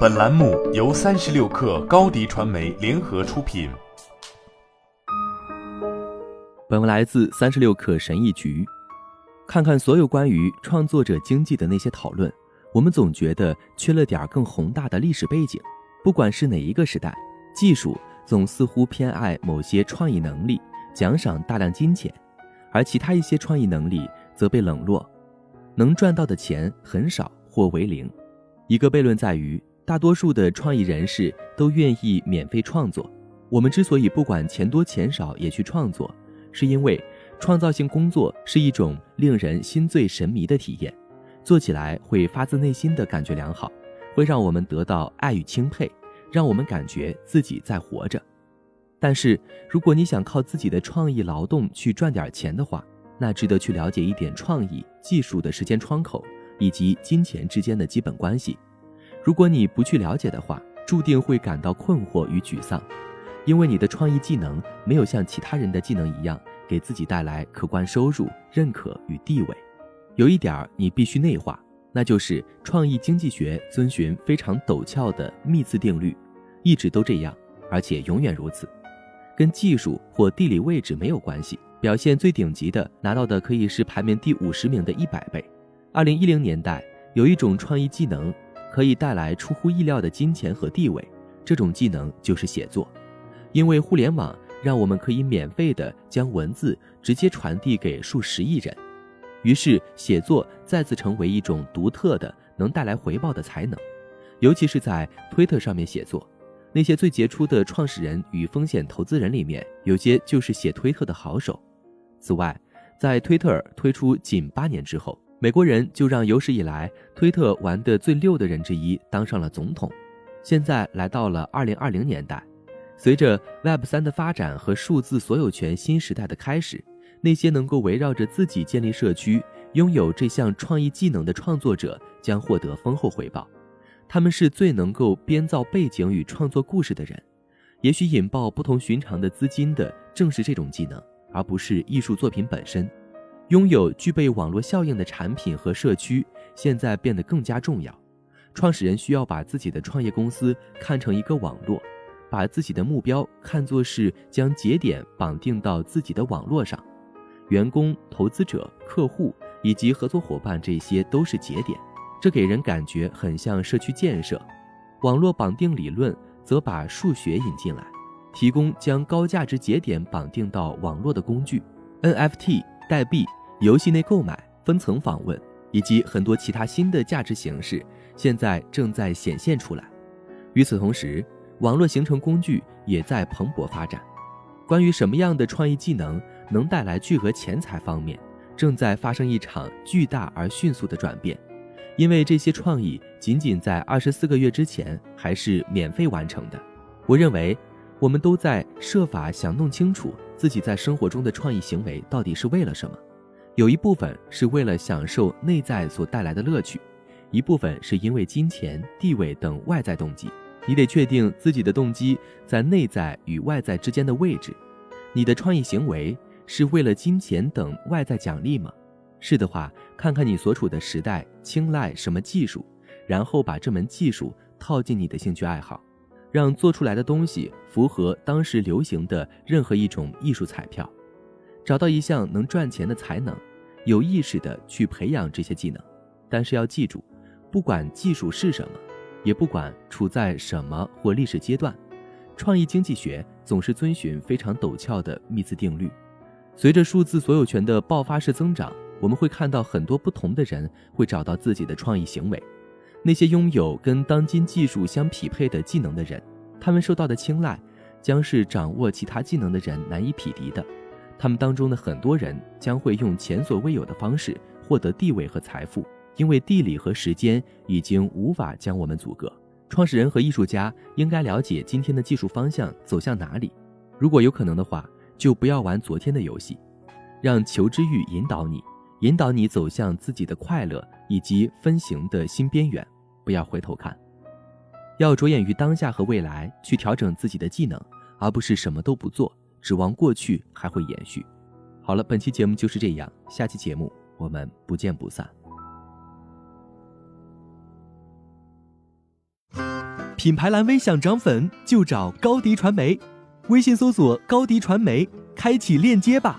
本栏目由三十六氪高低传媒联合出品。本文来自三十六氪神译局。看看所有关于创作者经济的那些讨论，我们总觉得缺了点更宏大的历史背景。不管是哪一个时代，技术总似乎偏爱某些创意能力，奖赏大量金钱，而其他一些创意能力则被冷落。能赚到的钱很少或为零。一个悖论在于，大多数的创意人士都愿意免费创作。我们之所以不管钱多钱少也去创作，是因为创造性工作是一种令人心醉神迷的体验，做起来会发自内心的感觉良好，会让我们得到爱与钦佩，让我们感觉自己在活着。但是，如果你想靠自己的创意劳动去赚点钱的话，那值得去了解一点创意技术的时间窗口，以及金钱之间的基本关系。如果你不去了解的话，注定会感到困惑与沮丧，因为你的创意技能没有像其他人的技能一样给自己带来可观收入、认可与地位。有一点儿你必须内化，那就是创意经济学遵循非常陡峭的幂次定律，一直都这样，而且永远如此，跟技术或地理位置没有关系。表现最顶级的拿到的可以是排名第五十名的一百倍。二零一零年代有一种创意技能，可以带来出乎意料的金钱和地位。这种技能就是写作，因为互联网让我们可以免费的将文字直接传递给数十亿人，于是写作再次成为一种独特的能带来回报的才能，尤其是在推特上面写作。那些最杰出的创始人与风险投资人里面，有些就是写推特的好手。此外，在推特推出仅八年之后，美国人就让有史以来推特玩得最溜的人之一当上了总统。现在来到了二零二零年代，随着 Web 三的发展和数字所有权新时代的开始，那些能够围绕着自己建立社区、拥有这项创意技能的创作者将获得丰厚回报。他们是最能够编造背景与创作故事的人。也许引爆不同寻常的资金的正是这种技能。而不是艺术作品本身，拥有具备网络效应的产品和社区，现在变得更加重要。创始人需要把自己的创业公司看成一个网络，把自己的目标看作是将节点绑定到自己的网络上。员工、投资者、客户以及合作伙伴，这些都是节点，这给人感觉很像社区建设。网络绑定理论则把数学引进来。提供将高价值节点绑定到网络的工具，NFT、代币、游戏内购买、分层访问以及很多其他新的价值形式，现在正在显现出来。与此同时，网络形成工具也在蓬勃发展。关于什么样的创意技能能带来巨额钱财方面，正在发生一场巨大而迅速的转变，因为这些创意仅仅在二十四个月之前还是免费完成的。我认为。我们都在设法想弄清楚自己在生活中的创意行为到底是为了什么。有一部分是为了享受内在所带来的乐趣，一部分是因为金钱、地位等外在动机。你得确定自己的动机在内在与外在之间的位置。你的创意行为是为了金钱等外在奖励吗？是的话，看看你所处的时代青睐什么技术，然后把这门技术套进你的兴趣爱好。让做出来的东西符合当时流行的任何一种艺术彩票，找到一项能赚钱的才能，有意识的去培养这些技能。但是要记住，不管技术是什么，也不管处在什么或历史阶段，创意经济学总是遵循非常陡峭的幂次定律。随着数字所有权的爆发式增长，我们会看到很多不同的人会找到自己的创意行为。那些拥有跟当今技术相匹配的技能的人，他们受到的青睐，将是掌握其他技能的人难以匹敌的。他们当中的很多人将会用前所未有的方式获得地位和财富，因为地理和时间已经无法将我们阻隔。创始人和艺术家应该了解今天的技术方向走向哪里。如果有可能的话，就不要玩昨天的游戏，让求知欲引导你。引导你走向自己的快乐以及分形的新边缘，不要回头看，要着眼于当下和未来去调整自己的技能，而不是什么都不做，指望过去还会延续。好了，本期节目就是这样，下期节目我们不见不散。品牌蓝 V 想涨粉就找高迪传媒，微信搜索高迪传媒，开启链接吧。